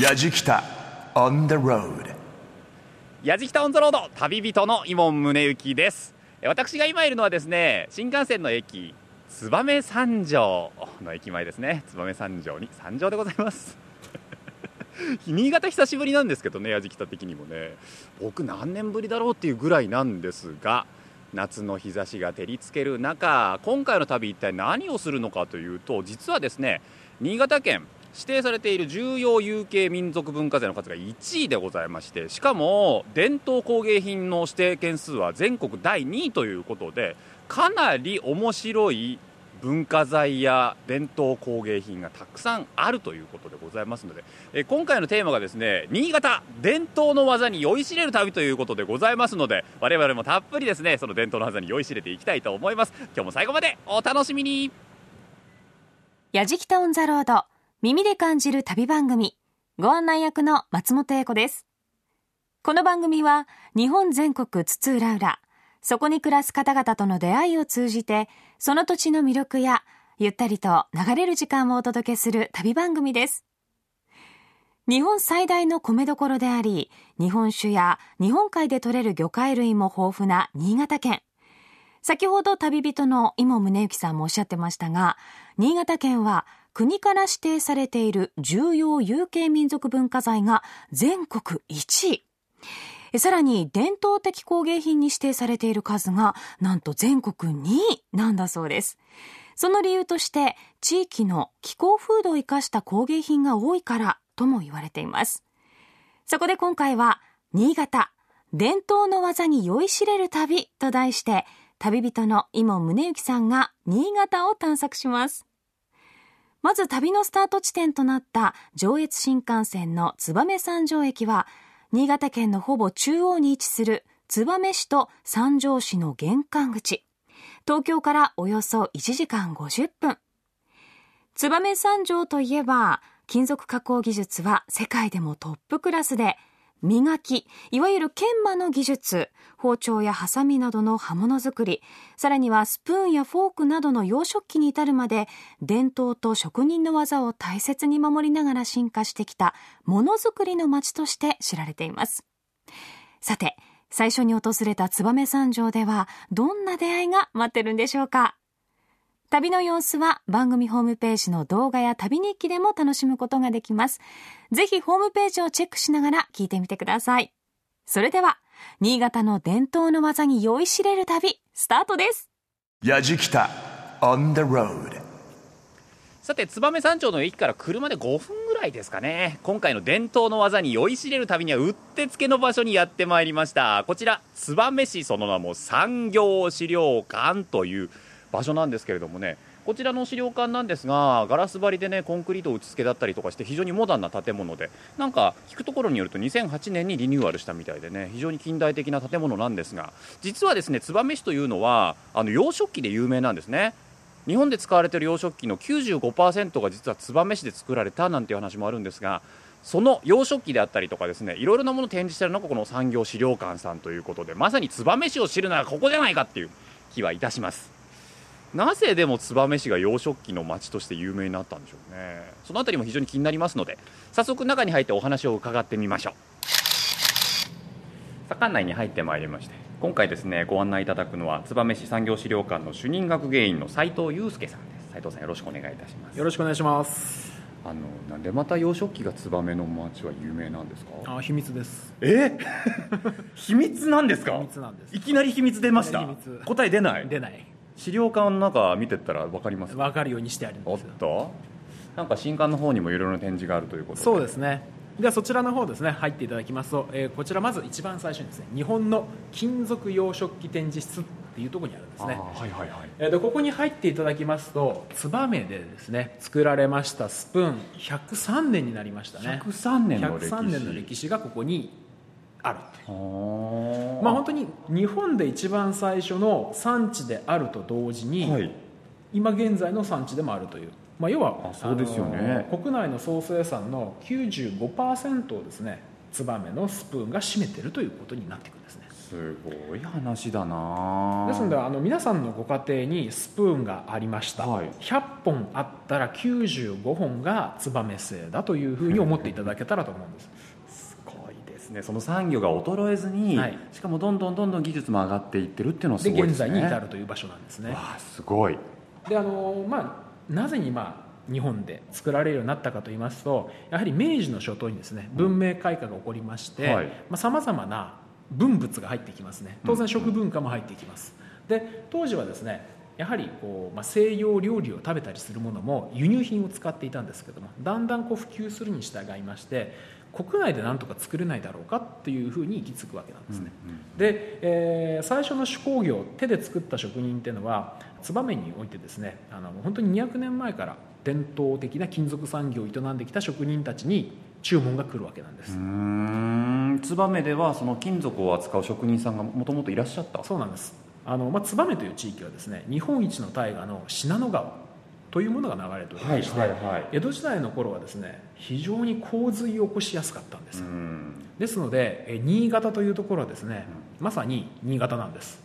やじきた on the road やじきたオンザロード旅人の伊門宗行です。私が今いるのはですね新幹線の駅燕三条の駅前ですね。燕三条に三条でございます。新潟久しぶりなんですけどねやじきた的にもね。僕何年ぶりだろうっていうぐらいなんですが夏の日差しが照りつける中今回の旅一体何をするのかというと実はですね新潟県指定されている重要有形民族文化財の数が1位でございましてしかも伝統工芸品の指定件数は全国第2位ということでかなり面白い文化財や伝統工芸品がたくさんあるということでございますのでえ今回のテーマがですね新潟伝統の技に酔いしれる旅ということでございますので我々もたっぷりですねその伝統の技に酔いしれていきたいと思います。今日も最後までお楽しみに。やじきたオンザロード耳で感じる旅番組。ご案内役の松本英子です。この番組は日本全国津々浦々。そこに暮らす方々との出会いを通じてその土地の魅力やゆったりと流れる時間をお届けする旅番組です。日本最大の米どころであり日本酒や日本海で採れる魚介類も豊富な新潟県。先ほど旅人の今宗行さんもおっしゃってましたが新潟県は国から指定されている重要有形民族文化財が全国1位。さらに伝統的工芸品に指定されている数がなんと全国2位なんだそうです。その理由として地域の気候風土を生かした工芸品が多いからとも言われています。そこで今回は新潟伝統の技に酔いしれる旅と題して旅人の今宗行さんが新潟を探索します。まず旅のスタート地点となった上越新幹線の燕三条駅は、新潟県のほぼ中央に位置する燕市と三条市の玄関口。東京からおよそ1時間50分。燕三条といえば、金属加工技術は世界でもトップクラスで、磨き、いわゆる研磨の技術、包丁やハサミなどの刃物作り、さらにはスプーンやフォークなどの洋食器に至るまで、伝統と職人の技を大切に守りながら進化してきたものづくりの街として知られています。さて、最初に訪れた燕三条では、どんな出会いが待ってるんでしょうか？旅の様子は番組ホームページの動画や旅日記でも楽しむことができます。ぜひホームページをチェックしながら聞いてみてください。それでは、新潟の伝統の技に酔いしれる旅、スタートです。やじきた on the road さて燕三条の駅から車で5分ぐらいですかね今回の伝統の技に酔いしれる旅にはうってつけの場所にやってまいりましたこちら燕市その名も産業資料館という場所なんですけれどもねこちらの資料館なんですがガラス張りでねコンクリートを打ち付けだったりとかして非常にモダンな建物でなんか聞くところによると2008年にリニューアルしたみたいでね非常に近代的な建物なんですが実はですね燕市というのはあの洋食器で有名なんですね。日本で使われている洋食器の95%が実は燕市で作られたなんていう話もあるんですがその洋食器であったりとかですねいろいろなものを展示しているのがこの産業資料館さんということでまさに燕市を知るならここじゃないかっていう気はいたします。なぜでも燕市が養殖期の町として有名になったんでしょうね。その辺りも非常に気になりますので早速中に入ってお話を伺ってみましょう。館内に入ってまいりまして今回ですねご案内いただくのは燕市産業資料館の主任学芸員の斉藤祐介さんです。斉藤さんよろしくお願いいたします。よろしくお願いします。あのなんでまた養殖期が燕の町は有名なんですか？あ秘密です。え？秘密なんですか？秘密なんです。いきなり秘密出ました。秘密。答え出ない？出ない資料館の中見てったら分かります？分かるようにしてあるんおっと。なんか新館の方にもいろいろな展示があるということで。そうですね。ではそちらの方ですね入っていただきますと、えーこちらまず一番最初にですね日本の金属洋食器展示室っていうところにあるんですね。はいはいはい。えーとここに入っていただきますと燕でですね作られましたスプーン。103年になりましたね。103年の歴史。103年の歴史がここにあるまあ本当に日本で一番最初の産地であると同時に、はい。今現在の産地でもあるという、まあ、要はあそうですよね。国内の総生産の95%をですね燕のスプーンが占めてるということになってくるんですね。すごい話だな。ですのであの皆さんのご家庭にスプーンがありました、はい。100本あったら95本が燕製だというふうに思っていただけたらと思うんですですねその産業が衰えずに、はい。しかもどんどんどんどん技術も上がっていってるっていうのはすでごいですね。現在に至るという場所なんですね。わあすごい。であの、まあ、なぜ今日本で作られるようになったかといいますとやはり明治の初頭にですね文明開化が起こりましてはい。さまざ、まな文物が入ってきますね。当然食文化も入ってきます、で当時はですねやはりこう、まあ、西洋料理を食べたりするものも輸入品を使っていたんですけどもだんだんこう普及するに従いまして国内でなんとか作れないだろうかっていうふうに行き着くわけなんですね、で、えー最初の手工業手で作った職人っていうのは燕においてですねあの本当に200年前から伝統的な金属産業を営んできた職人たちに注文が来るわけなんです、うーん。燕ではその金属を扱う職人さんがもともといらっしゃった。そうなんです。あの、まあ、燕という地域はですね日本一の大河の信濃川というものが流れておりまして、はい。江戸時代の頃はですね非常に洪水を起こしやすかったんです、うん。ですのでえ新潟というところはですね、まさに新潟なんです、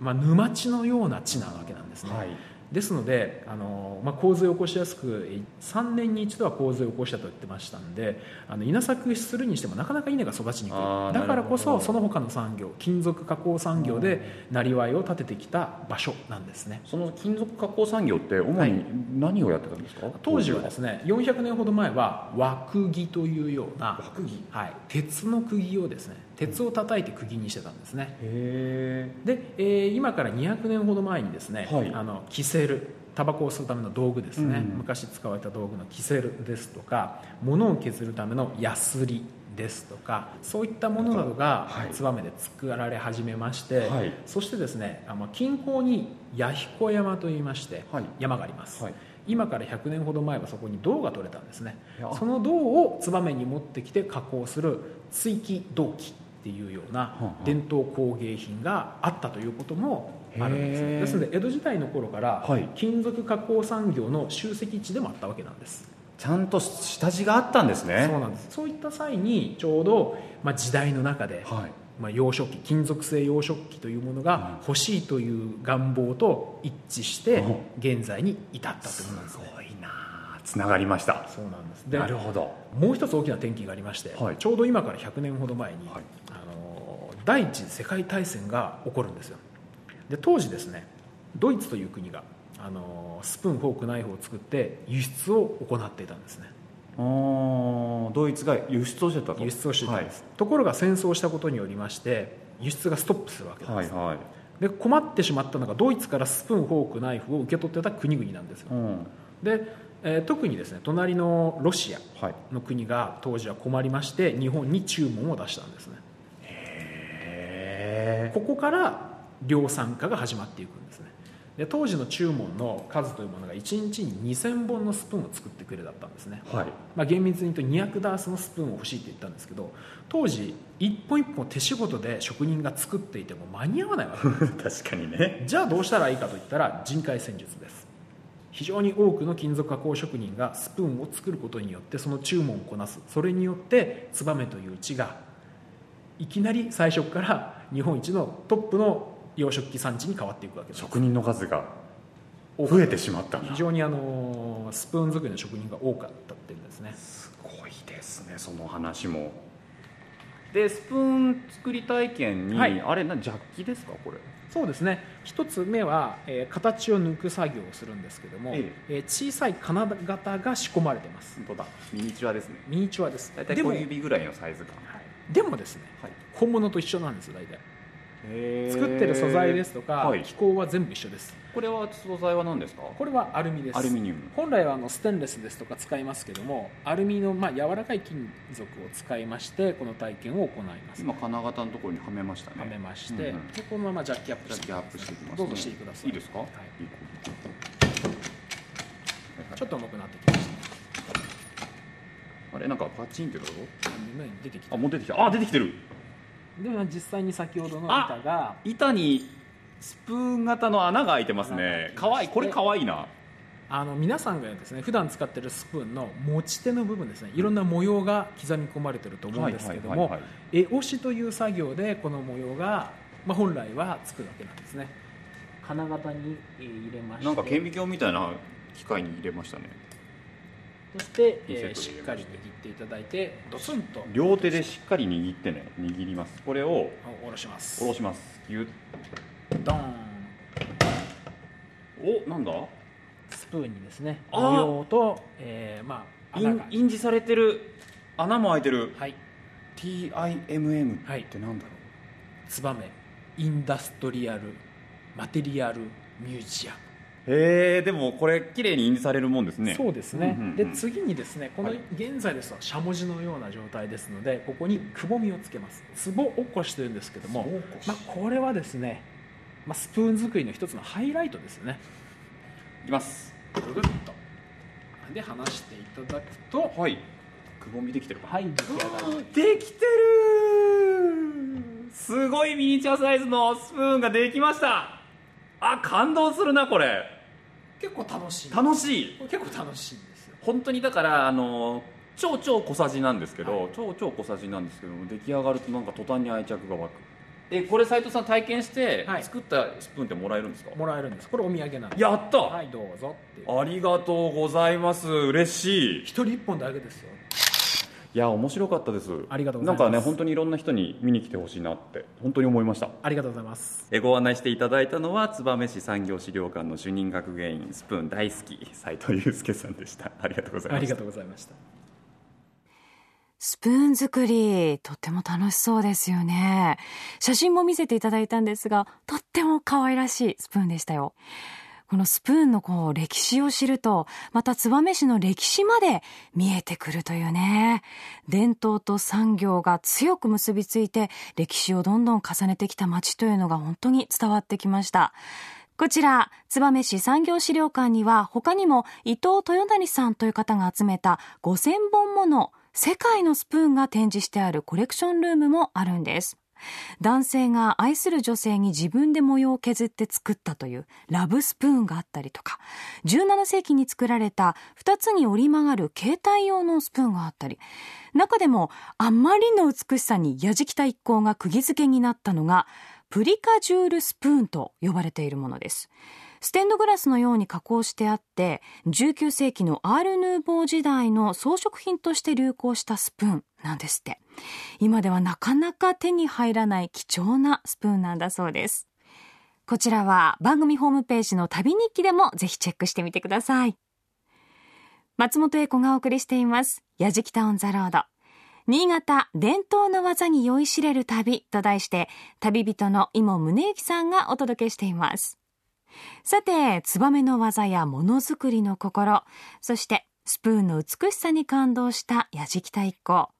まあ、沼地のような地なわけなんですね、はいですのであの、まあ、洪水を起こしやすくえ3年に一度は洪水を起こしたと言ってましたんであの稲作するにしてもなかなか稲が育ちにくい。だからこそその他の産業金属加工産業でなりわいを立ててきた場所なんですね。その金属加工産業って主に何をやってたんですか、当時はですね400年ほど前は枠木というような枠木。はい、鉄の釘をですね鉄を叩いて釘にしてたんですね。へで、えー今から200年ほど前にですね、はい。あのキセルタバコを吸うための道具ですね、うん昔使われた道具のキセルですとか物を削るためのヤスリですとかそういったものなどがはい。燕で作られ始めまして、はい。そしてですねあの近郊に弥彦山といいまして、はい。山があります、はい。今から100年ほど前はそこに銅が取れたんですね。その銅を燕に持ってきて加工する追記銅器っていうようなはあ伝統工芸品があったということもあるんです。へえですので江戸時代の頃からはい。金属加工産業の集積地でもあったわけなんです、ちゃんと下地があったんですね。そうなんです。そういった際にちょうど、まあ、時代の中で、はい。まあ、洋食器金属製洋食器というものが欲しいという願望と一致してうん。現在に至ったということなんですね。すごいなつながりました。そうなんです。でなるほど。もう一つ大きな転機がありまして、はい。ちょうど今から100年ほど前に、はい。あの第一次世界大戦が起こるんですよ。で当時ですねドイツという国があのスプーンフォークナイフを作って輸出を行っていたんですね。ドイツが輸出をしてたと。輸出をしていたんです、ところが戦争をしたことによりまして輸出がストップするわけです、はいはいはい。で困ってしまったのがドイツからスプーンフォークナイフを受け取ってた国々なんですよ。うん。で、えー特にですね隣のロシアはい。の国が当時は困りまして日本に注文を出したんですね。へここから量産化が始まっていくんですね。で当時の注文の数というものが1日に2000本のスプーンを作ってくれだったんですね、はい。まあ、厳密に言うと200ダースのスプーンを欲しいって言ったんですけど当時一本一本手仕事で職人が作っていても間に合わないわけです。確かにね。じゃあどうしたらいいかといったら人海戦術です非常に多くの金属加工職人がスプーンを作ることによってその注文をこなす。それによって燕という地がいきなり最初から日本一のトップの洋食器産地に変わっていくわけです。職人の数が増えてしまった非常にあのスプーン作りの職人が多かったっていうんですね。すごいですねその話もでスプーン作り体験に、はい。あれなジャッキですかこれ？そうですね。一つ目は、えー形を抜く作業をするんですけども、ええ。ー小さい金型が仕込まれてます。本当だ。ミニチュアですね。ミニチュアです。大体小指ぐらいのサイズ感。はい。でもですねはい。本物と一緒なんですよ大体。作ってる素材ですとか、はい。機構は全部一緒ですこれは素材は何ですか？これはアルミです。アルミニウム。本来はあのステンレスですとか使いますけどもアルミのまあ柔らかい金属を使いましてこの体験を行います。今金型のところにはめましたね。はめまして、うんうん。でこのままジャッキアップしてジャッキアップしていきます、ね、どうぞしてください。いいですか、はい。ちょっと重くなってきましあれ？なんかパチンってとこた目に出てきた。あもう出てきた。あ出てきてる。でも実際に先ほどの板が板にスプーン型の穴が開いてますね。かわいい。これかわいいな。あの皆さんがですね普段使ってるスプーンの持ち手の部分ですね。いろんな模様が刻み込まれてると思うんですけども絵押しという作業でこの模様がまあ、本来はつくわけなんですね。金型にえー入れまして。なんか顕微鏡みたいな機械に入れましたね。そして、えーしっかり握っていただいてドスンと。両手でしっかり握ってね握ります。これを下ろします。下ろします。ギュッドーン。おなんだ？スプーンにですね模様と、えーまあ、穴が印字されてる穴も開いてる。はい。TIMM はい。ってなんだろツバメ。インダストリアルマテリアルミュージアム。うへえでもこれ綺麗に印字されるもんですね。そうですね、うんうんうん。で次にですねこのはい。現在ですとしゃもじのような状態ですのでここにくぼみをつけます。つぼ起こしというんですけどもまあ、これはですね、まあ、スプーン作りの一つのハイライトですよね。いきます。ぐるっと。で離していただくと。はい。くぼみできてるか。はい。出来上がりできてるすごいミニチュアサイズのスプーンができました。あ感動するなこれ。結構楽しい。楽しい。結構楽しいんですよ。本当にだからあの超超小さじなんですけど、はい。超超小さじなんですけども出来上がるとなんか途端に愛着が湧くえこれ斉藤さん体験してはい。作ったスプーンってもらえるんですか、もらえるんです。これお土産なんです。やった、はいどうぞっていう。ありがとうございます。嬉しい。一人一本だけですよ。いや面白かったです。ありがとうございます。なんかね本当にいろんな人に見に来てほしいなって本当に思いました。ありがとうございます。えご案内していただいたのは燕市産業資料館の主任学芸員スプーン大好き斉藤祐介さんでした。ありがとうございました。ありがとうございましたスプーン作り、とっても楽しそうですよね。写真も見せていただいたんですが、とっても可愛らしいスプーンでしたよ。このスプーンのこう歴史を知ると、また燕市の歴史まで見えてくるというね。伝統と産業が強く結びついて、歴史をどんどん重ねてきた町というのが本当に伝わってきました。こちら、燕市産業資料館には他にも伊藤豊成さんという方が集めた5000本もの世界のスプーンが展示してあるコレクションルームもあるんです。男性が愛する女性に自分で模様を削って作ったというラブスプーンがあったりとか、17世紀に作られた2つに折り曲がる携帯用のスプーンがあったり、中でもあまりの美しさに矢敷田一行が釘付けになったのが、プリカジュールスプーンと呼ばれているものです。ステンドグラスのように加工してあって、19世紀のアール・ヌーボー時代の装飾品として流行したスプーンなんですって。今ではなかなか手に入らない貴重なスプーンなんだそうです。こちらは番組ホームページの旅日記でもぜひチェックしてみてください。松本英子がお送りしています。やじきたオンザロード。新潟伝統の技に酔いしれる旅と題して、旅人の今宗行さんがお届けしています。さて、ツバメの技やものづくりの心、そしてスプーンの美しさに感動した矢敷太一行。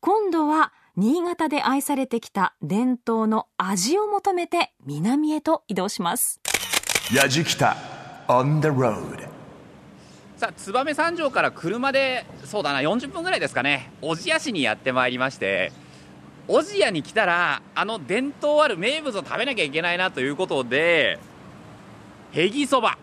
今度は新潟で愛されてきた伝統の味を求めて南へと移動します。Yajikita on the road. さあ燕三条から車でそうだな40分ぐらいですかね小千谷市にやってまいりまして小千谷に来たらあの伝統ある名物を食べなきゃいけないなということでへぎそば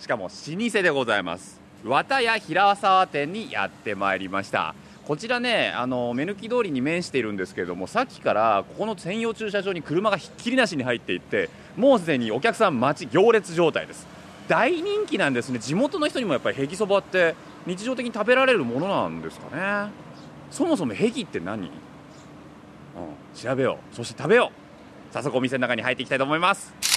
しかも老舗でございます。綿屋平沢店にやってまいりました。こちらねあの目抜き通りに面しているんですけれどもさっきからここの専用駐車場に車がひっきりなしに入っていってもうすでにお客さん待ち行列状態です。大人気なんですね。地元の人にもやっぱりへぎそばって日常的に食べられるものなんですかね。そもそもへぎって何、うん、調べよう。そして食べよう。早速お店の中に入っていきたいと思います。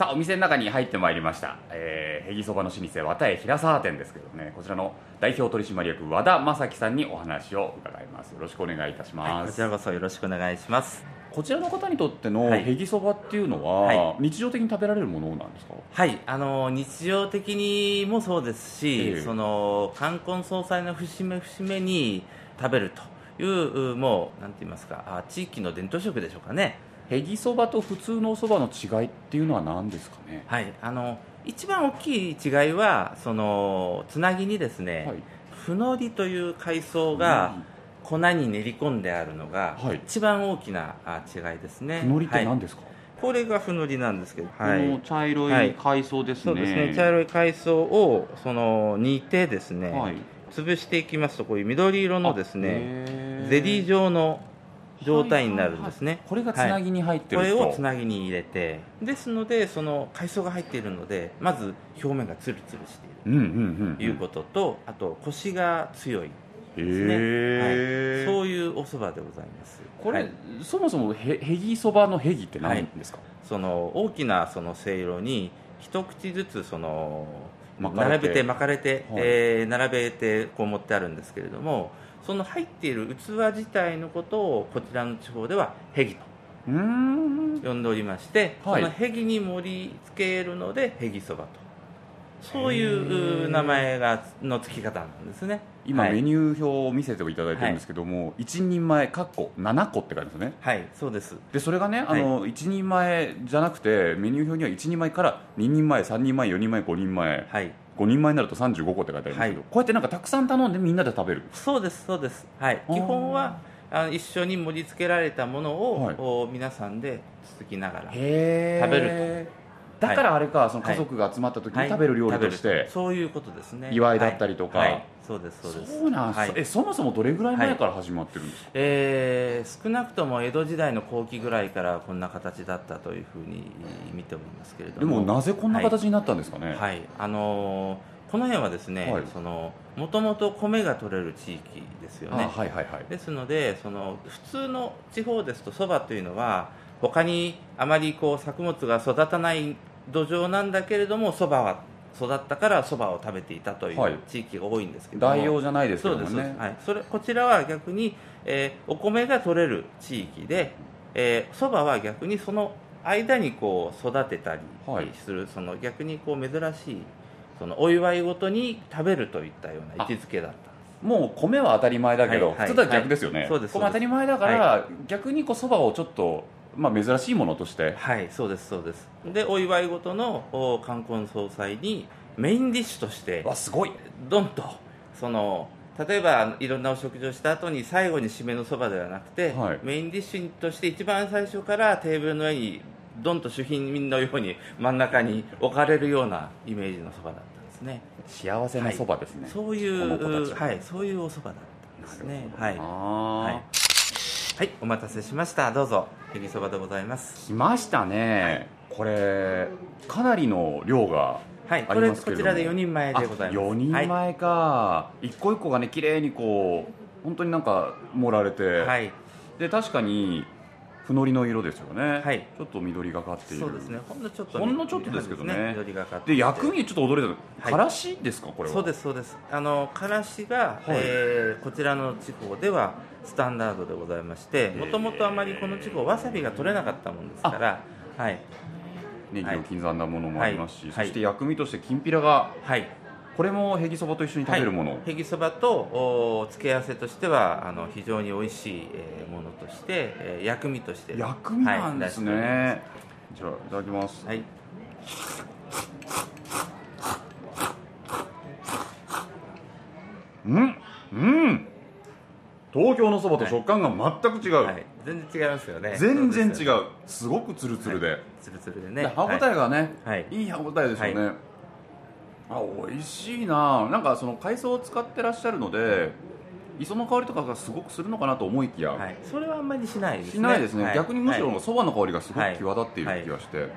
さあお店の中に入ってまいりました、えー、へぎそばの老舗綿江平沢店ですけどね。こちらの代表取締役和田正樹さんにお話を伺います。よろしくお願いいたします、はい、こちらこそよろしくお願いします。こちらの方にとってのはい。へぎそばっていうのは、はい。日常的に食べられるものなんですか？はいあの日常的にもそうですし、ええ。その冠婚葬祭の節目節目に食べるというもうなんて言いますかあ地域の伝統食でしょうかねへぎそばと普通のおそばの違いっていうのは何ですかね？はいあの一番大きい違いはそのつなぎにですね、はい。ふのりという海藻が粉に練り込んであるのが、はい。一番大きなあ違いですね。ふのりってはい。何ですか、これがふのりなんですけど、この茶色はい。い海藻ですね、そうですね。茶色い海藻をその煮てですね、はい。潰していきますとこういう緑色のですねねゼリー状の状態になるんですね、これがつなぎに入ってると、これをつなぎに入れて。ですのでその海藻が入っているのでまず表面がツルツルしていると。いうことと、あとコシが強いへですね、え、はい、そういうお蕎麦でございます。これ、はい。そもそもへへぎそばのへぎって何ですか、その大きなそのせいろに一口ずつその並べて巻かれて、はい。えー並べてこう持ってあるんですけれどもその入っている器自体のことをこちらの地方ではへぎと呼んでおりまして、はい。そのへぎに盛り付けるのでへぎそばと。そういう名前がの付き方なんですね。今、はい。メニュー表を見せていただいてるんですけども、一人前かっこ7個って書いてますね。はいそうです。でそれがねあの、一人前じゃなくてメニュー表には1人前から2人前3人前4人前5人前。はい5人前になると35個って書いてあるんですけど、はい。こうやってなんかたくさん頼んでみんなで食べる。そうですそうです。はい。基本はあの一緒に盛り付けられたものを、はい。お皆さんでつつきながらへ食べるだからあれか、その家族が集まった時に食べる料理として、そういうことですね。祝いだったりとか。はい。はい。そうですそうです。そうなんです、はい。えそもそもどれぐらい前から始まってるんですか、えー少なくとも江戸時代の後期ぐらいからこんな形だったというふうに見ておりますけれどでももなぜこんな形になったんですかね、はい、はい。あのーこの辺はですね、はい。そのもともと米が取れる地域ですよあねはいはいはい。ですのでその普通の地方ですとそばというのは他にあまりこう作物が育たない土壌なんだけれどもそばは育ったからそばを食べていたといはい。う地域が多いんですけども、代用じゃないですけそうです、どもねはい、それこちらは逆に、えーお米が取れる地域でそば、は逆にその間にこう育てたりはい。する、その逆にこう珍しいそのお祝いごとに食べるといったような位置づけだったもう米は当たり前だけど、はいはい普通とは逆ですよね、はいそうです。米当たり前だから、逆にこうそばをちょっと、まあ、珍しいものとして。はいそうですそうです。でお祝いごとのお冠婚葬祭にメインディッシュとしてわすごい。ドンとその例えばいろんなお食事をした後に最後に締めのそばではなくて、はい。メインディッシュとして一番最初からテーブルの上にドンと主品のように真ん中に置かれるようなイメージのそばだったんですね。幸せなそばですね、そういこの子たうちは。いそういうおそばだったんですね。はい。あはい、はい、お待たせしました。どうぞ。ヘビそばでございます。ー来ましたね、これかなりの量がはいありますけれども。これこちらで4人前でございます。4人はい。前か、一個一個がね綺麗にこう本当になんか盛られて、はい。で確かにふのりの色ですよね、はい。ちょっと緑がかっている。そうですね。ほんのちょっとほんのちょっとですけどね。緑がかってで薬味ちょっと驚いたの、はい。からしですかこれは。そうですそうです。あのからしが、はい。えーこちらの地方ではスタンダードでございましてもともとあまりこの地方わさびが取れなかったもんですからはい。ネギを刻んだものもありますし、はい。そして薬味としてきんぴらがはい。これもへぎそばと一緒に食べるもの、はい、へぎそばとお付け合わせとしてはあの非常に美味しい、えーものとして、えー薬味として薬味なんですね、はいじゃあいただきます、はい。うんうん東京のそばと食感が全く違う、はい、全然違いますよね。全然違う。すごくツルツルで、つるつるでね。で歯応えがね、はい。い、い歯応えですよね、あ美味しいな。なんかその海藻を使ってらっしゃるので磯の香りとかがすごくするのかなと思いきや、はい、それはあんまりしないですね。しないですね、はい。逆にむしろはい。そばの香りがすごはいく際立っている気がして、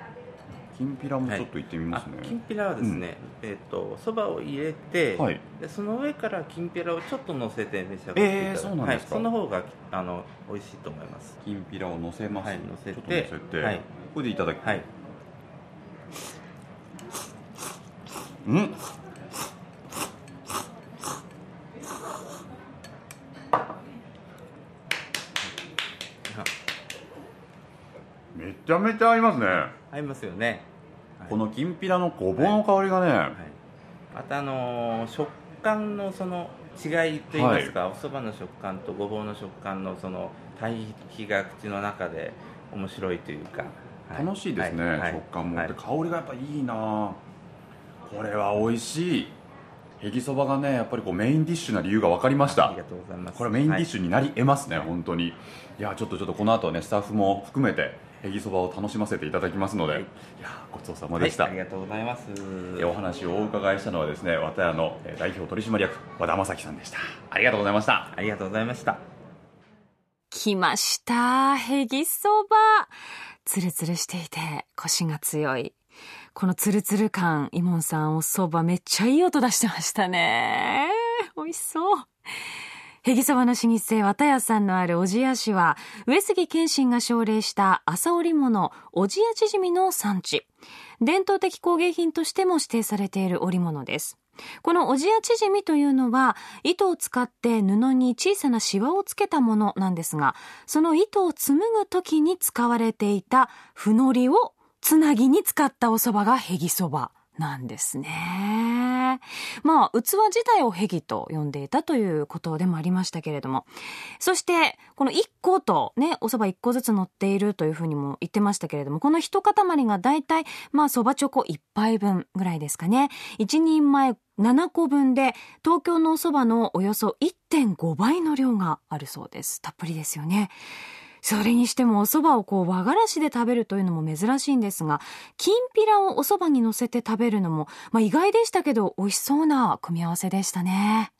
きんぴらもちょっとい。ってみますね、あきんぴらはですね、えっ、とそばを入れて、はい。でその上からきんぴらをちょっと乗せて召し上がっていただく、えーそうなんですか？はい、その方があの美味しいと思います。きんぴらを乗せます、はい乗せて乗せて、はい。これでいただき、はい。うん。めちゃめちゃ合いますね、合いますよね、はい。このきんぴらのごぼうの香りがね、はい、またあのー食感のその違いといいますか、お蕎麦の食感とごぼうの食感のその対比が口の中で面白いというか、はい。楽しいですね、はい。はい。食感も、はい。で香りがやっぱいいな。これは美味しい。へぎそばがねやっぱりこうメインディッシュな理由が分かりました。ありがとうございます。これメインディッシュになり得ますね、本当に。いやちょっとちょっとこの後はねスタッフも含めてへぎそばを楽しませていただきますので、はいい、やごちそうさまはいでした、ありがとうございますえお話をお伺いしたのはですね綿屋のえ代表取締役和田正樹さんでしたありがとうございましたありがとうございました聞来ました。ヘギそば。つるつるしていて、コシが強い。このつるつる感、イモンさんお蕎麦めっちゃいい音出してましたね。美味しそう。ヘギそばの老舗、綿屋さんのある小千谷市は、上杉謙信が奨励した朝織物、小千谷縮みの産地。伝統的工芸品としても指定されている織物です。この小千谷縮みというのは、糸を使って布に小さなシワをつけたものなんですが、その糸を紡ぐ時に使われていたふのりをつなぎに使ったお蕎麦がヘギそばなんですねまあ、器自体をヘギと呼んでいたということでもありましたけれども。そして、この1個とね、お蕎麦1個ずつ乗っているというふうにも言ってましたけれども、この一塊がだいたい、まあ、蕎麦チョコ1杯分ぐらいですかね。1人前7個分で、東京のお蕎麦のおよそ1.5倍の量があるそうです。たっぷりですよね。それにしてもお蕎麦をこう和がらしで食べるというのも珍しいんですが、きんぴらをお蕎麦に乗せて食べるのも、まあ意外でしたけど美味しそうな組み合わせでしたね。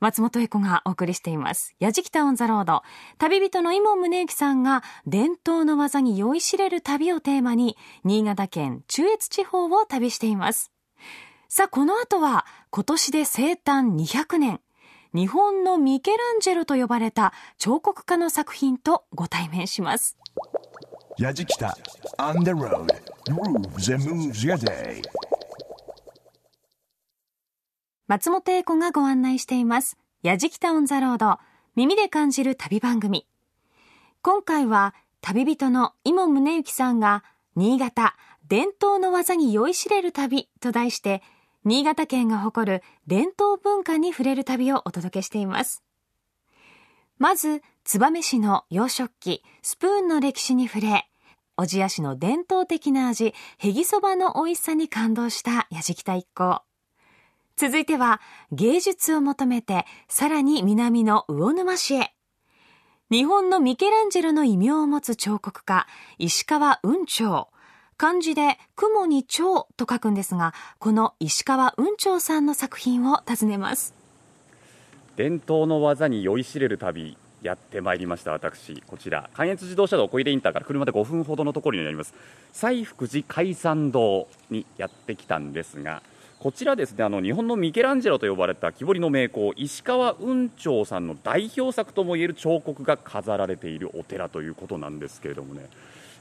松本英子がお送りしています。やじきたオンザロード。旅人の伊門宗行さんが伝統の技に酔いしれる旅をテーマに、新潟県中越地方を旅しています。さあ、この後は今年で生誕200年。日本のミケランジェロと呼ばれた彫刻家の作品とご対面します。Yajikita on the road. Grooves and moves your day. 松本英子がご案内しています。やじきたオンザロード。耳で感じる旅番組。今回は旅人の伊門宗行さんが新潟伝統の技に酔いしれる旅と題して新潟県が誇る伝統文化に触れる旅をお届けしています。まず、燕市の洋食器、スプーンの歴史に触れ、小千谷市の伝統的な味、へぎそばの美味しさに感動したやじきた一行。続いては、芸術を求めて、さらに南の魚沼市へ。日本のミケランジェロの異名を持つ彫刻家、石川雲長。漢字で雲に蝶と書くんですが、この石川雲長さんの作品を訪ねます。伝統の技に酔いしれる旅やってまいりました私。こちら関越自動車道小出インターから車で5分ほどのところになります。西福寺海山堂にやってきたんですがこちらですねあの日本のミケランジェロと呼ばれた木彫りの名工石川雲長さんの代表作ともいえる彫刻が飾られているお寺ということなんですけれどもね。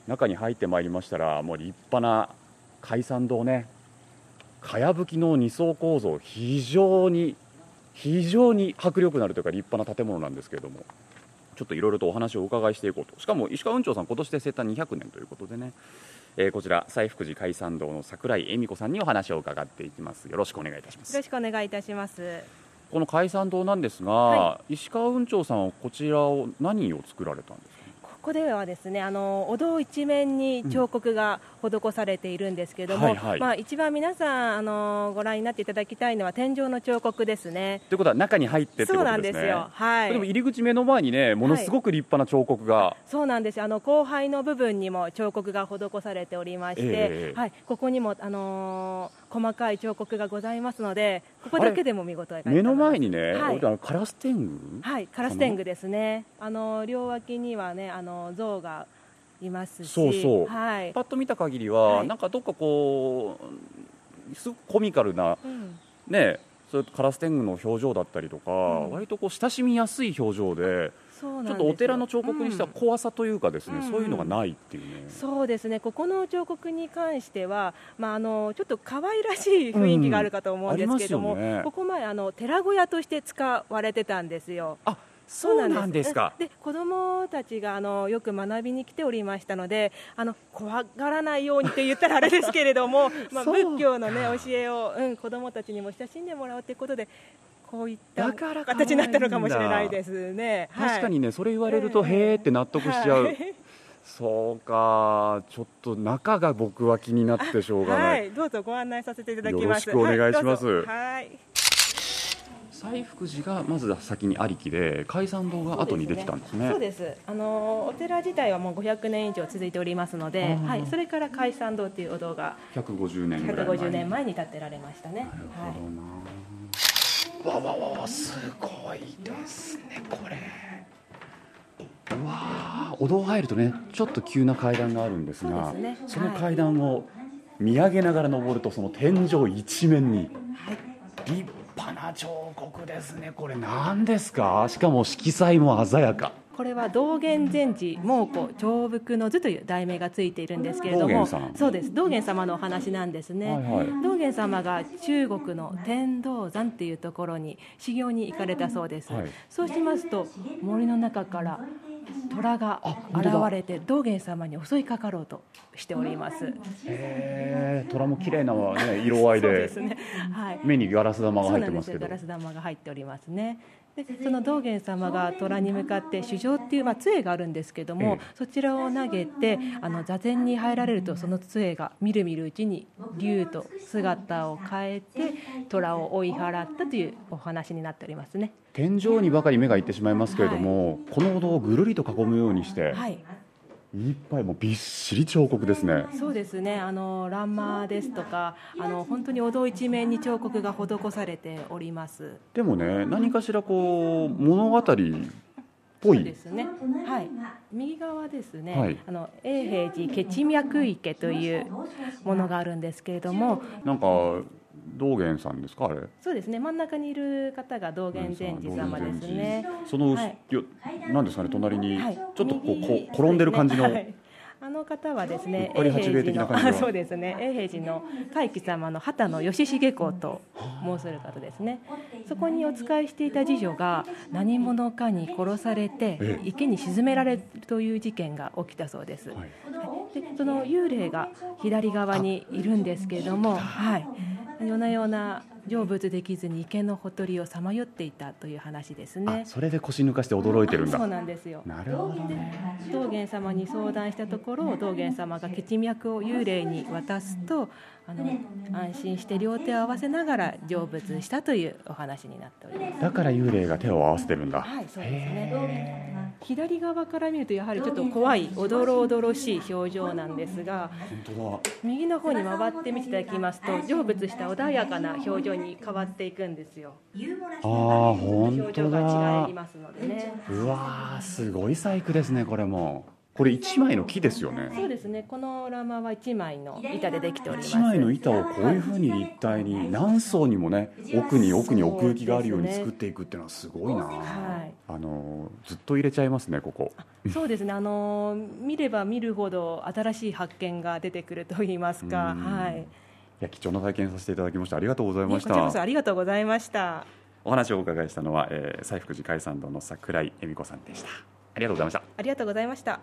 中に入ってまいりましたらもう立派な海山堂ね。かやぶきの二層構造非常に非常に迫力のあるというか立派な建物なんですけれどもちょっといろいろとお話をお伺いしていこうと。しかも石川雲長さん今年で生誕200年ということでね、えーこちら西福寺海山堂の桜井恵美子さんにお話を伺っていきます。よろしくお願いいたします。よろしくお願いいたします。この海山堂なんですが、は石川雲長さんはこちらを何を作られたんですか？ここではですね、あのお堂一面に彫刻が施されているんですけれども、はいはいまあ一番皆さんあのご覧になっていただきたいのは天井の彫刻ですね。ということは中に入ってってことですねそうなんですよ。はい。でも入り口目の前にねものすごく立派な彫刻が、そうなんですよ。あの後輩の部分にも彫刻が施されておりまして、ええはい、ここにもあのー細かい彫刻がございますので、ここだけでも見事が目の前にね、はい。あのカラス天狗、はい、カラス天狗ですね。あの両脇にはね、あの像がいますし、そうそう。はい。パッと見た限りは、はい。なんかどっかこうすごくコミカルなうん。ねそういうカラス天狗の表情だったりとか、ん。割とこう親しみやすい表情でちょっとお寺の彫刻にしてはうん。怖さというかですね、うん。そういうのがないっていうね、そうですね。ここの彫刻に関しては、まああのちょっと可愛らしい雰囲気があるかと思うんですけども、うん。ね。ここ前あの寺小屋として使われてたんですよ。あそうなんですか。で子供たちがあのよく学びに来ておりましたのであの怖がらないようにって言ったらあれですけれども、まあ、仏教の、ね、教えを、うん、子供たちにも親しんでもらうということでこういった形になったのかもしれないですね。はい。確かにねそれ言われると、ええへーって納得しちゃう、はい。そうかちょっと中が僕は気になってしょうがな、はい。い、どうぞご案内させていただきます。よろしくお願いします。はい。西福寺がまず先にありきで海山堂が後にできたんですね。そうです。あのお寺自体はもう500年以上続いておりますので、はい、それから海山堂というお堂が150年ぐらい前に。150年前に建てられましたね。なるほどな、わわわわすごいですねこれ。うわーお堂入るとねちょっと急な階段があるんですがね。その階段を見上げながら登るとその天井一面に立派な彫刻ですねこれ。何ですか？しかも色彩も鮮やかこれは道元禅師猛虎長福の図という題名がついているんですけれどもそうです。道元様のお話なんですね、はいはい。道元様が中国の天道山っていうところに修行に行かれたそうです、はい。そうしますと森の中から虎が現れて道元様に襲いかかろうとしております。へえ虎も綺麗な、ね、色合いでね。はい。目にガラス玉が入ってますけど。ガラス玉が入っておりますねで その道元様が虎に向かって主情っていう、まあ、杖があるんですけども、ええ。そちらを投げてあの座禅に入られるとその杖がみるみるうちに竜と姿を変えて虎を追い払ったというお話になっておりますね。天井にばかり目がいってしまいますけれども、このお堂をぐるりと囲むようにして、はいいっぱいもうびっしり彫刻ですねそうですねあの欄間ですとかあの本当にお堂一面に彫刻が施されております。でもね何かしらこう物語っぽいそうですね。はい。右側ですね。はいあの永平寺ケチ脈池というものがあるんですけれども、なんか道元さんですかあれ？そうですね。真ん中にいる方が道元禅師様ですね。その、はい。よなんですかね隣にはい。ちょっとこうこ転んでる感じの、あの方はですね、うっかり八兵衛的な感じの永平寺の。あそうですね、永平寺の海貴様の畑野義重公と申する方ですね。そこにお仕えしていた次女が何者かに殺されてえ池に沈められるという事件が起きたそうです。はい。でその幽霊が左側にいるんですけれども、はい、夜な夜な成仏できずに池のほとりをさまよっていたという話ですねあ。それで腰抜かして驚いてるんそうだなんですよ。なるほどね道元様に相談したところ道元様が血脈を幽霊に渡すとあの安心して両手を合わせながら成仏したというお話になっております。だから幽霊が手を合わせてるんだ、はい、そうですね。左側から見るとやはりちょっと怖い、おどろおどろしい表情なんですが、本当だ右の方に回ってみていただきますと、成仏した穏やかな表情に変わっていくんですよ。ああ本表当情が違だいますのでね。うわーすごい細工ですねこれもこれ一枚の木ですよねそうですね。このラマは一枚の板でできております。一枚の板をこういうふうに立体に何層にもね奥に奥に奥行きがあるように作っていくっていうのはすごいな、はい。あのずっと入れちゃいますねここそうですね。あの見れば見るほど新しい発見が出てくると言いますか、うんはい。いや貴重な体験させていただきましてありがとうございましこちらこそたありがとうございました。お話をお伺いしたのは、えー、西福寺海山堂の桜井恵美子さんでしたありがとうございましたありがとうございました。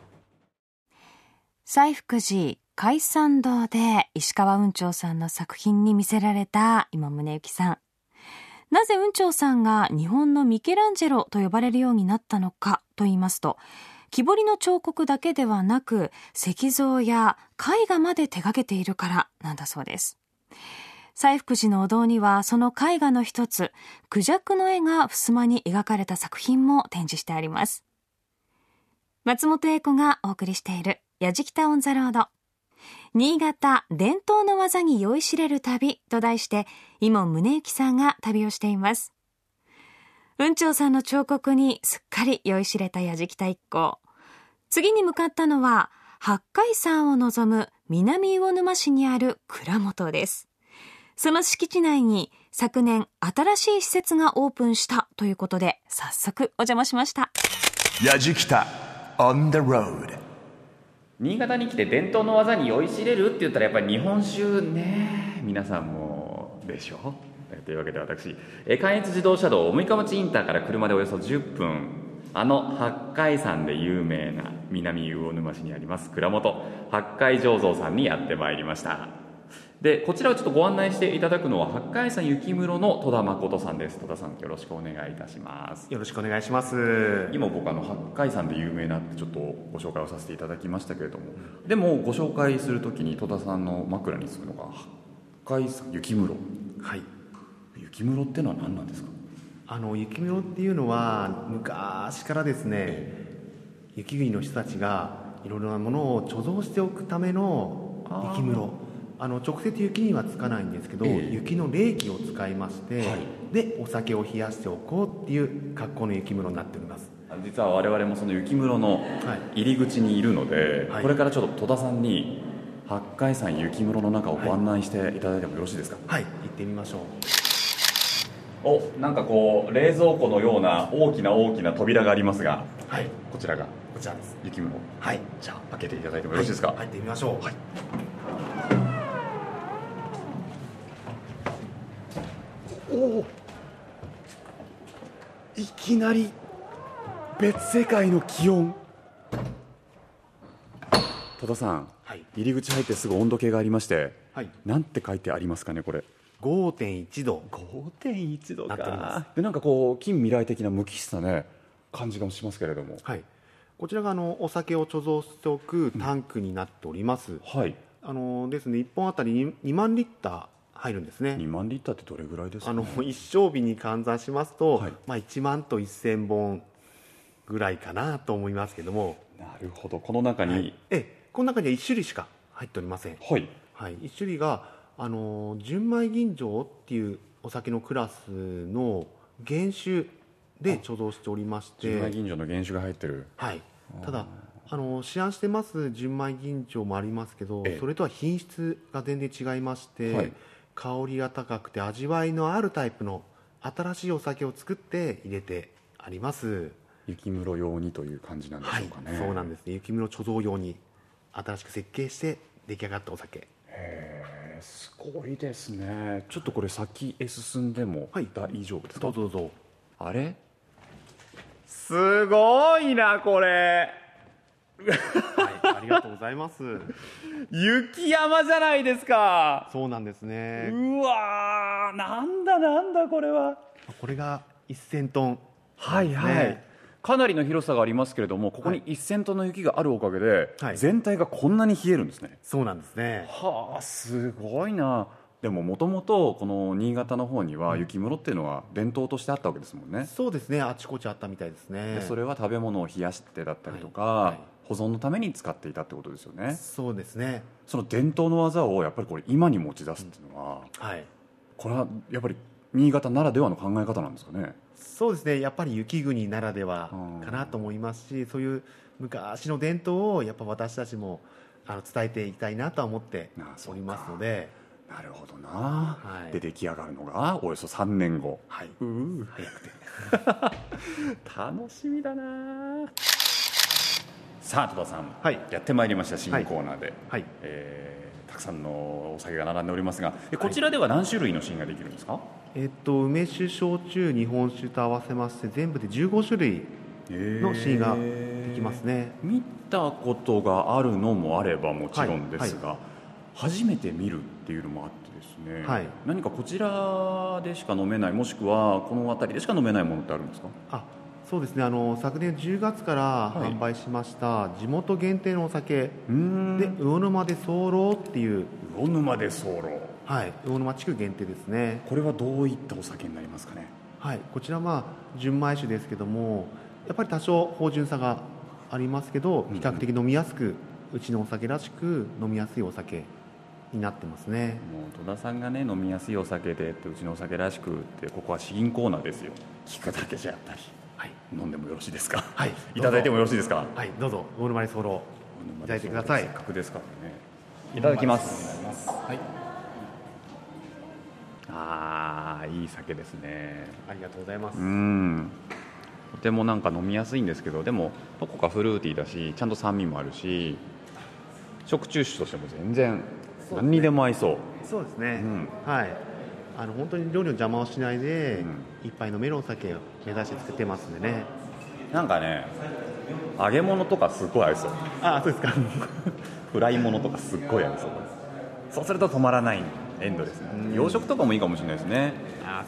西福寺海山堂で石川雲長さんの作品に魅せられた今宗行さん。なぜ雲長さんが日本のミケランジェロと呼ばれるようになったのかと言いますと、木彫りの彫刻だけではなく、石像や絵画まで手掛けているからなんだそうです。西福寺のお堂にはその絵画の一つ、クジャクの絵が襖に描かれた作品も展示してあります。松本英子がお送りしているやじきたオンザロード。新潟伝統の技に酔いしれる旅と題して、今宗行さんが旅をしています。雲長さんの彫刻にすっかり酔いしれたやじきた一行。次に向かったのは、八海山を望む南魚沼市にある蔵元です。その敷地内に昨年新しい施設がオープンしたということで、早速お邪魔しました。やじきた on the road 新潟に来て伝統の技に酔いしれるって言ったらやっぱり日本酒ね皆さんもでしょ？というわけで私関越自動車道六日町インターから車でおよそ10分あの八海山で有名な南魚沼市にあります蔵元八海醸造さんにやってまいりました。でこちらをちょっとご案内していただくのは八海山雪室の戸田誠さんです。戸田さんよろしくお願いいたします。よろしくお願いします。今僕あの八海山で有名なってちょっとご紹介をさせていただきましたけれども、でもご紹介するときに戸田さんの枕にするのが八海山雪室。はい。雪室ってのは何なんですか？あの雪室っていうのは昔からですね、雪国の人たちがいろいろなものを貯蔵しておくための雪室あの直接雪にはつかないんですけど、ええ。雪の冷気を使いまして、はい。でお酒を冷やしておこうっていう格好の雪室になっております。実は我々もその雪室のはい。入り口にいるので、はい。これからちょっと戸田さんに八海山雪室の中をご案内していただいてもよろしいですか、はい。行ってみましょう。おなんかこう冷蔵庫のような大きな大きな扉がありますがはい。こちらがこちらです。雪室。はい。じゃあ開けていただいてもよろしいですか、入ってみましょう。はいいきなり別世界の気温。戸田さん、はい。入り口入ってすぐ温度計がありまして、はい。なんて書いてありますかねこれ。5.1度5.1度なっております。でなんかこう近未来的な無機質なね感じがしますけれども。はい。こちらがあのお酒を貯蔵しておくタンクになっております、はい。あのですね1本あたり 2, 2万リッター入るんですね。2万リッターってどれぐらいですか、あね、の一升日に換算しますと、はい。まあ、1万と1000本ぐらいかなと思いますけども、なるほど。この中に、はい。ええ。この中には1種類しか入っておりません、はい。はい、1種類があの純米吟醸っていうお酒のクラスの原酒で貯蔵しておりまし純米て、吟醸の原酒が入ってる。はい、ただあの市販してます純米吟醸もありますけど、ええ。それとは品質が全然違いまして、はい香りが高くて味わいのあるタイプの新しいお酒を作って入れてあります。雪室用にという感じなんでしはいょうかね、そうなんです。ね雪室貯蔵用に新しく設計して出来上がったお酒。へーすごいですね。ちょっとこれ先へ進んでもはい。大丈夫ですか、どうぞどうぞ。あれ？すごいなこれ。はいありがとうございます。雪山じゃないですか。そうなんですね。うわーなんだなんだこれは。これが1000トン。はいはい、ね。かなりの広さがありますけれどもここに1000トンの雪があるおかげで、はい。全体がこんなに冷えるんですね。そうなんですね。はあすごいな。でももともとこの新潟の方には雪室っていうのは伝統としてあったわけですもんね、そうですね。あちこちあったみたいですね。でそれは食べ物を冷やしてだったりとか、はい。はい保存のために使っていたってことですよね。そうですね。その伝統の技をやっぱりこれ今に持ち出すっていうのは、はい。これはやっぱり新潟ならではの考え方なんですかね。そうですね。やっぱり雪国ならではうん。かなと思いますしそういう昔の伝統をやっぱ私たちもあの伝えていきたいなとは思っておりますので。なるほどな、はい。で出来上がるのがおよそ3年後。はい。うー早くて。楽しみだなさあ戸田さん、はい。やってまいりました新コーナーで、はい。えーたくさんのお酒が並んでおりますがえこちらでは何種類の試飲ができるんですか、えっと梅酒焼酎日本酒と合わせまして全部で15種類のシーンができますね。見たことがあるのもあればもちろんですが、初めて見るっていうのもあってですね、はい。何かこちらでしか飲めないもしくはこの辺りでしか飲めないものってあるんですか？あそうですね。あの昨年10月からはい。販売しました地元限定のお酒。で魚沼で候っていう、魚沼で候はい、魚沼地区限定ですね。これはどういったお酒になりますかね？はい、こちらは純米酒ですけどもやっぱり多少芳醇さがありますけど比較的飲みやすく、うちのお酒らしく飲みやすいお酒になってますね。もう戸田さんがね飲みやすいお酒でってうちのお酒らしくってここは試飲コーナーですよ。聞くだけじゃやっぱりはい、飲んでもよろしいですか？はい。いただいてもよろしいですか？はい、どうぞ。魚沼で候。いただいてください。せっかくですからね。いただきます。はい。ああいい酒ですね。ありがとうございます、うん。とてもなんか飲みやすいんですけどでもどこかフルーティーだしちゃんと酸味もあるし食中酒としても全然何にでも合いそう。そうですね、うん。はい。あの本当に料理の邪魔をしないで、う一杯飲めるお酒を目指して作ってますんでね。なんかね揚げ物とかすっごい合いそう。あそうですか。フライ物とかすっごい合いそう。そうすると止まらない。エンドですね洋食とかもいいかもしれないですね。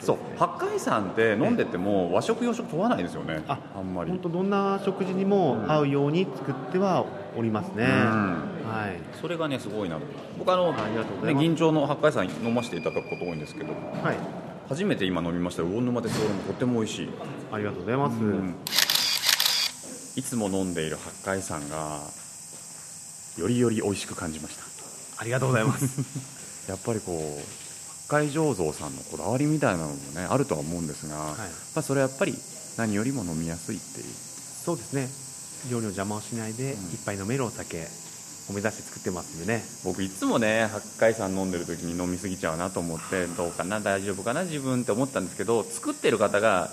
そう八海山って飲んでても和食洋食問わないですよね。ああんまり。本当どんな食事にも合うように作ってはおりますね、うん。はい。それがねすごいな。と僕あのあね銀醸の八海山飲ませていただくこと多いんですけど。はい初めて今飲みました魚沼でソールもとっても美味しい。ありがとうございます、いつも飲んでいる八海山がよりより美味しく感じました。ありがとうございます。やっぱりこう八海醸造さんのこだわりみたいなのもねあるとは思うんですが、はい。まあ、それはやっぱり何よりも飲みやすいっていう。そうですね。料理の邪魔をしないで、一杯飲めるお酒。を目指して作ってますんでね。僕いつもね八海山飲んでる時に飲みすぎちゃうなと思ってどうかな大丈夫かな自分って思ったんですけど作ってる方が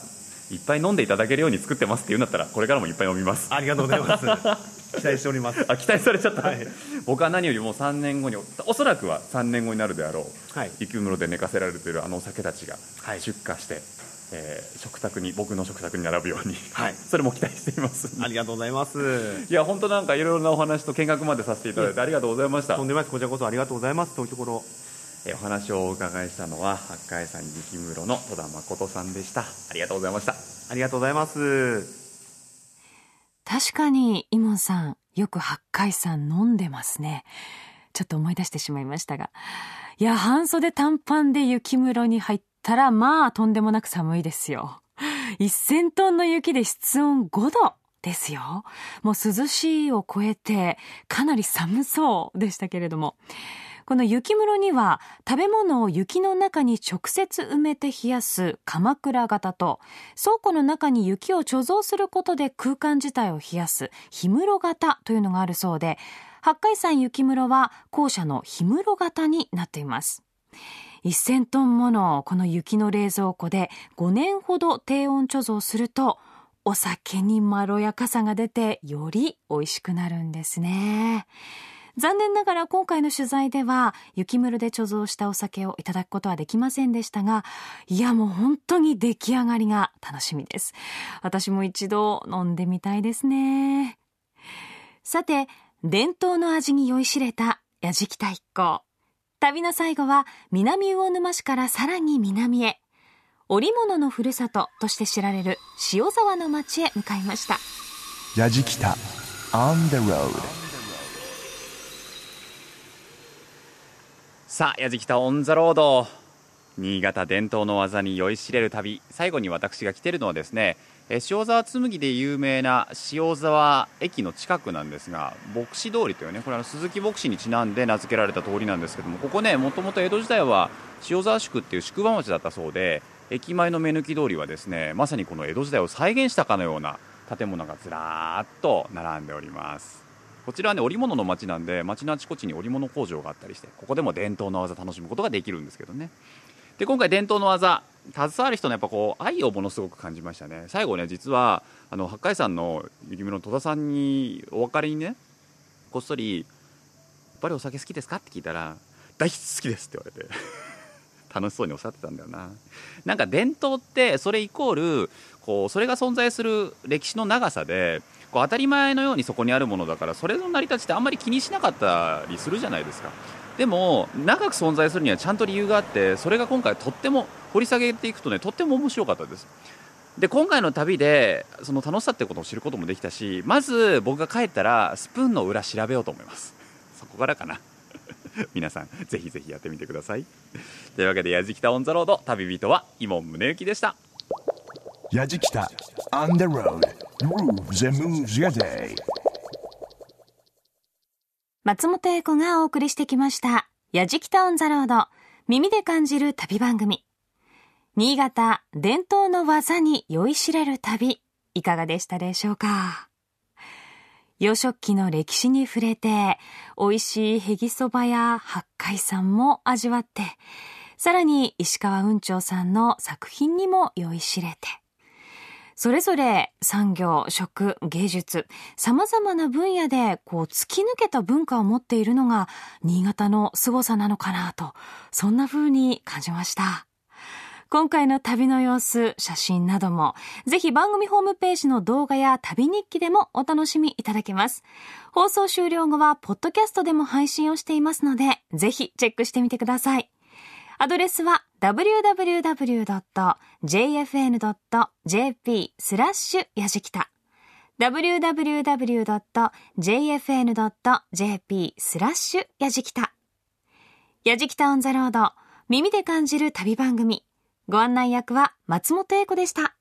いっぱい飲んでいただけるように作ってますって言うんだったらこれからもいっぱい飲みます。ありがとうございます。期待しております。あ期待されちゃった、はい。僕は何よりも3年後におそらくは3年後になるであろうはい。雪室で寝かせられているあのお酒たちがはい。出荷して、えー食卓に僕の食卓に並ぶように、はい。それも期待しています。ありがとうございます。いや本当なんかいろいろなお話と見学までさせていただいてありがとうございました。とんでもないです。こちらこそありがとうございます。遠いところ。えーお話をお伺いしたのは八海山雪室の戸田誠さんでした。ありがとうございました。ありがとうございます。確かに、イモンさん、よく八海山飲んでますね。ちょっと思い出してしまいましたが。いや、半袖短パンで雪室に入ったら、まあ、とんでもなく寒いですよ。1000トンの雪で室温5度ですよ。もう涼しいを超えて、かなり寒そうでしたけれども。この雪室には食べ物を雪の中に直接埋めて冷やす鎌倉型と倉庫の中に雪を貯蔵することで空間自体を冷やす氷室型というのがあるそうで八海山雪室は後者の氷室型になっています1000トンものこの雪の冷蔵庫で5年ほど低温貯蔵するとお酒にまろやかさが出てより美味しくなるんですね。残念ながら今回の取材では雪室で貯蔵したお酒をいただくことはできませんでしたがいやもう本当に出来上がりが楽しみです。私も一度飲んでみたいですね。さて伝統の味に酔いしれた矢敷太一行旅の最後は南魚沼市からさらに南へ織物のふるさととして知られる塩沢の町へ向かいましたやじきた On the road さあ、やじきたオン・ザ・ロード。新潟伝統の技に酔いしれる旅。最後に私が来てるのはですね、え塩沢紬で有名な塩沢駅の近くなんですが、牧之通りというね、これは鈴木牧之にちなんで名付けられた通りなんですけども、ここね、もともと江戸時代は塩沢宿っていう宿場町だったそうで、駅前の目抜き通りはですね、まさにこの江戸時代を再現したかのような建物がずらーっと並んでおります。こちらはね織物の町なんで町のあちこちに織物工場があったりしてここでも伝統の技楽しむことができるんですけどねで今回伝統の技携わる人のやっぱこう愛をものすごく感じましたね。最後ね実はあの八海山の雪室の戸田さんにお別れにねこっそり「やっぱりお酒好きですか?」って聞いたら「大好きです」って言われて。楽しそうにおっしゃってたんだよな。なんか伝統ってそれイコールこうそれが存在する歴史の長さでこう当たり前のようにそこにあるものだからそれの成り立ちってあんまり気にしなかったりするじゃないですか。でも長く存在するにはちゃんと理由があってそれが今回とっても掘り下げていくとねとっても面白かったです。で今回の旅でその楽しさってことを知ることもできたしまず僕が帰ったらスプーンの裏調べようと思います。そこからかな。皆さんぜひぜひやってみてください。というわけで「やじきたオン・ザ・ロード」旅人は井門宗之でした。やじきた On the road. Grooves and moves your day. 松本英子がお送りしてきました。やじきたオンザロード。耳で感じる旅番組。新潟伝統の技に酔いしれる旅。いかがでしたでしょうか？洋食器の歴史に触れて、美味しいへぎそばや八海山も味わって、さらに石川雲長さんの作品にも酔いしれて、それぞれ産業、食、芸術、様々な分野でこう突き抜けた文化を持っているのが新潟の凄さなのかなと、そんな風に感じました。今回の旅の様子、写真なども、ぜひ番組ホームページの動画や旅日記でもお楽しみいただけます。放送終了後は、ポッドキャストでも配信をしていますので、ぜひチェックしてみてください。アドレスは www.jfn.jp スラッシュやじきた。www.jfn.jp スラッシュやじきた。やじきたオンザロード耳で感じる旅番組。ご案内役は松本英子でした。